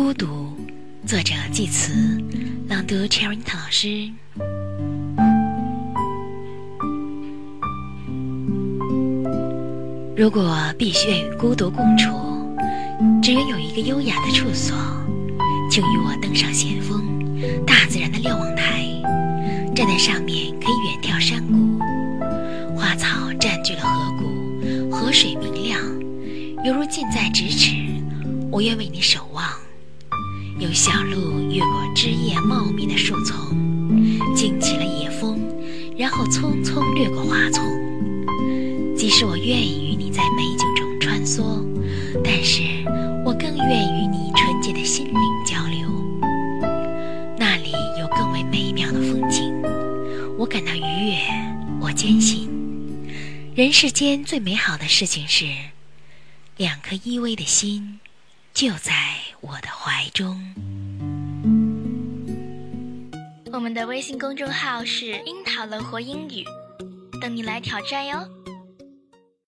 孤独，作者季慈，朗读 Cherry 老师。如果必须与孤独共处，只愿有一个优雅的处所，请与我登上险峰，大自然的瞭望台，站在上面可以远眺山谷，花草占据了河谷，河水明亮，犹如近在咫尺。我愿为你守望。有小路越过枝叶茂密的树丛，惊起了野风，然后匆匆掠过花丛。即使我愿意与你在美景中穿梭，但是我更愿与你纯洁的心灵交流。那里有更为美妙的风景，我感到愉悦。我坚信，人世间最美好的事情是，两颗依偎的心。就在我的怀中。我们的微信公众号是“樱桃乐活英语”，等你来挑战哟。